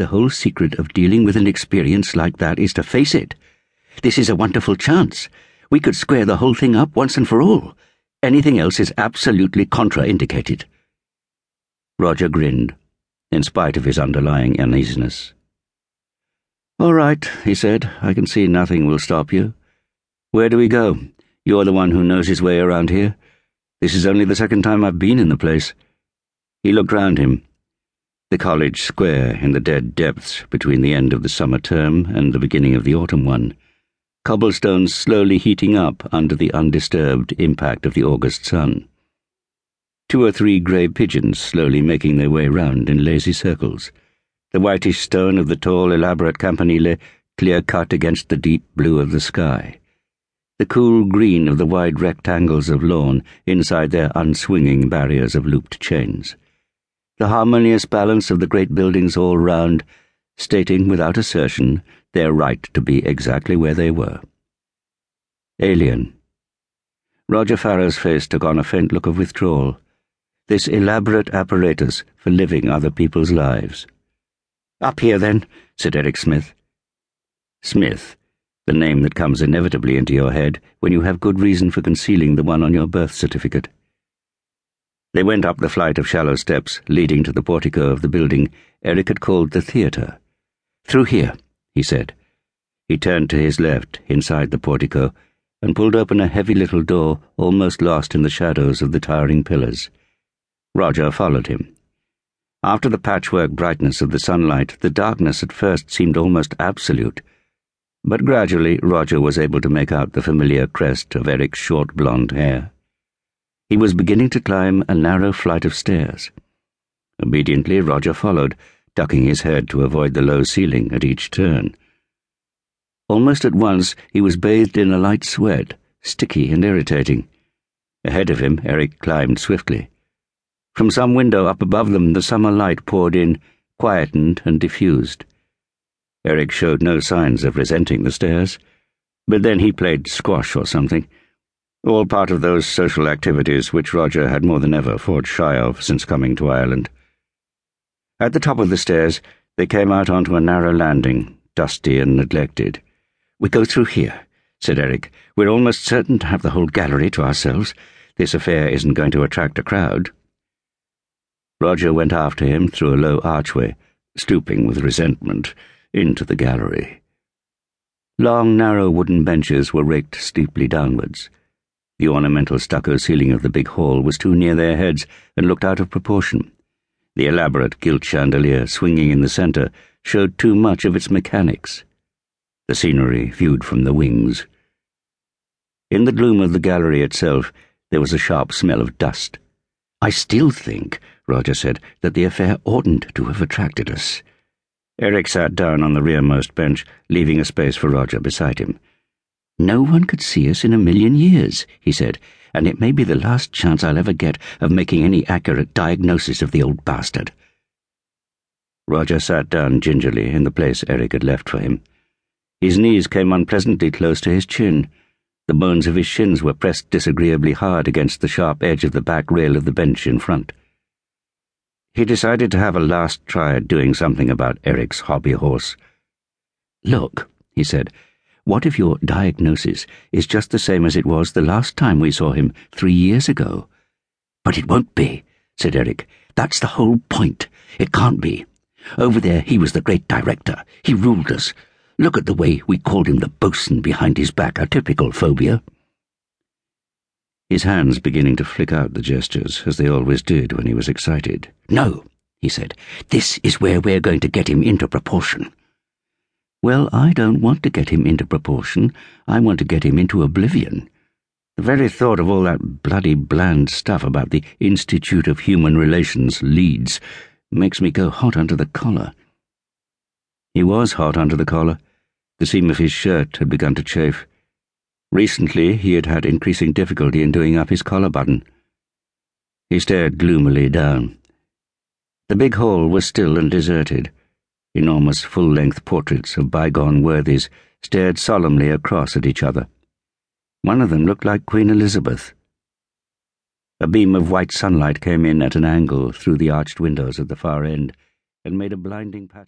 The whole secret of dealing with an experience like that is to face it. This is a wonderful chance. We could square the whole thing up once and for all. Anything else is absolutely contraindicated. Roger grinned, in spite of his underlying uneasiness. All right, he said. I can see nothing will stop you. Where do we go? You're the one who knows his way around here. This is only the second time I've been in the place. He looked round him. The college square in the dead depths between the end of the summer term and the beginning of the autumn one. Cobblestones slowly heating up under the undisturbed impact of the August sun. Two or three grey pigeons slowly making their way round in lazy circles the whitish stone of the tall, elaborate campanile clear cut against the deep blue of the sky, the cool green of the wide rectangles of lawn inside their unswinging barriers of looped chains, the harmonious balance of the great buildings all round, stating without assertion their right to be exactly where they were. Alien. Roger Farrar's face took on a faint look of withdrawal. This elaborate apparatus for living other people's lives. Up here, then, said Eric Smith. Smith, the name that comes inevitably into your head when you have good reason for concealing the one on your birth certificate. They went up the flight of shallow steps leading to the portico of the building Eric had called the theatre. Through here, he said. He turned to his left, inside the portico, and pulled open a heavy little door almost lost in the shadows of the towering pillars. Roger followed him. After the patchwork brightness of the sunlight, the darkness at first seemed almost absolute. But gradually, Roger was able to make out the familiar crest of Eric's short blonde hair. He was beginning to climb a narrow flight of stairs. Obediently, Roger followed, ducking his head to avoid the low ceiling at each turn. Almost at once, he was bathed in a light sweat, sticky and irritating. Ahead of him, Eric climbed swiftly. From some window up above them, the summer light poured in, quietened and diffused. Eric showed no signs of resenting the stairs, but then he played squash or something. All part of those social activities which Roger had more than ever fought shy of since coming to Ireland. At the top of the stairs, they came out onto a narrow landing, dusty and neglected. We go through here, said Eric. We're almost certain to have the whole gallery to ourselves. This affair isn't going to attract a crowd. Roger went after him through a low archway, stooping with resentment, into the gallery. Long, narrow wooden benches were raked steeply downwards. The ornamental stucco ceiling of the big hall was too near their heads and looked out of proportion. The elaborate gilt chandelier swinging in the centre showed too much of its mechanics. The scenery viewed from the wings. In the gloom of the gallery itself, there was a sharp smell of dust. I still think, Roger said, that the affair oughtn't to have attracted us. Eric sat down on the rearmost bench, leaving a space for Roger beside him. No one could see us in a million years, he said, and it may be the last chance I'll ever get of making any accurate diagnosis of the old bastard. Roger sat down gingerly in the place Eric had left for him. His knees came unpleasantly close to his chin. The bones of his shins were pressed disagreeably hard against the sharp edge of the back rail of the bench in front. He decided to have a last try at doing something about Eric's hobby horse. Look, he said, what if your diagnosis is just the same as it was the last time we saw him three years ago? But it won't be, said Eric. That's the whole point. It can't be. Over there he was the great director. He ruled us. Look at the way we called him the bosun behind his back, a typical phobia. His hands beginning to flick out the gestures, as they always did when he was excited. No, he said, this is where we're going to get him into proportion. Well, I don't want to get him into proportion. I want to get him into oblivion. The very thought of all that bloody bland stuff about the Institute of Human Relations, Leeds makes me go hot under the collar. He was hot under the collar. The seam of his shirt had begun to chafe. Recently, he had had increasing difficulty in doing up his collar button. He stared gloomily down. The big hall was still and deserted. Enormous full-length portraits of bygone worthies stared solemnly across at each other. One of them looked like Queen Elizabeth. A beam of white sunlight came in at an angle through the arched windows at the far end and made a blinding patch.